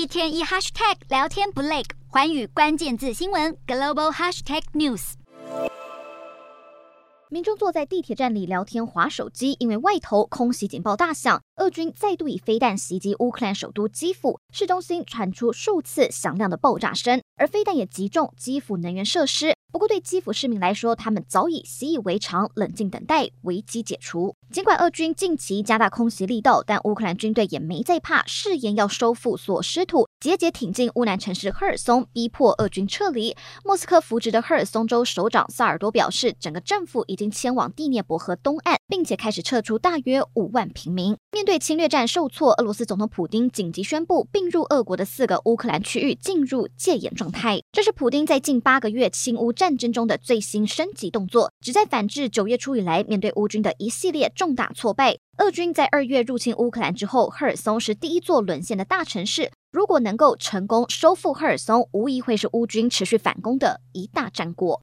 一天一 hashtag 聊天不累，环宇关键字新闻 global hashtag news。民众坐在地铁站里聊天划手机，因为外头空袭警报大响，俄军再度以飞弹袭击乌克兰首都基辅，市中心传出数次响亮的爆炸声，而飞弹也击中基辅能源设施。不过，对基辅市民来说，他们早已习以为常，冷静等待危机解除。尽管俄军近期加大空袭力道，但乌克兰军队也没在怕，誓言要收复所失土，节节挺进乌南城市赫尔松，逼迫俄军撤离。莫斯科扶植的赫尔松州首长萨尔多表示，整个政府已经迁往第聂伯河东岸，并且开始撤出大约五万平民。面对侵略战受挫，俄罗斯总统普京紧急宣布，并入俄国的四个乌克兰区域进入戒严状态。这是普丁在近八个月亲乌战争中的最新升级动作，旨在反制九月初以来面对乌军的一系列重大挫败。俄军在二月入侵乌克兰之后，赫尔松是第一座沦陷的大城市。如果能够成功收复赫尔松，无疑会是乌军持续反攻的一大战果。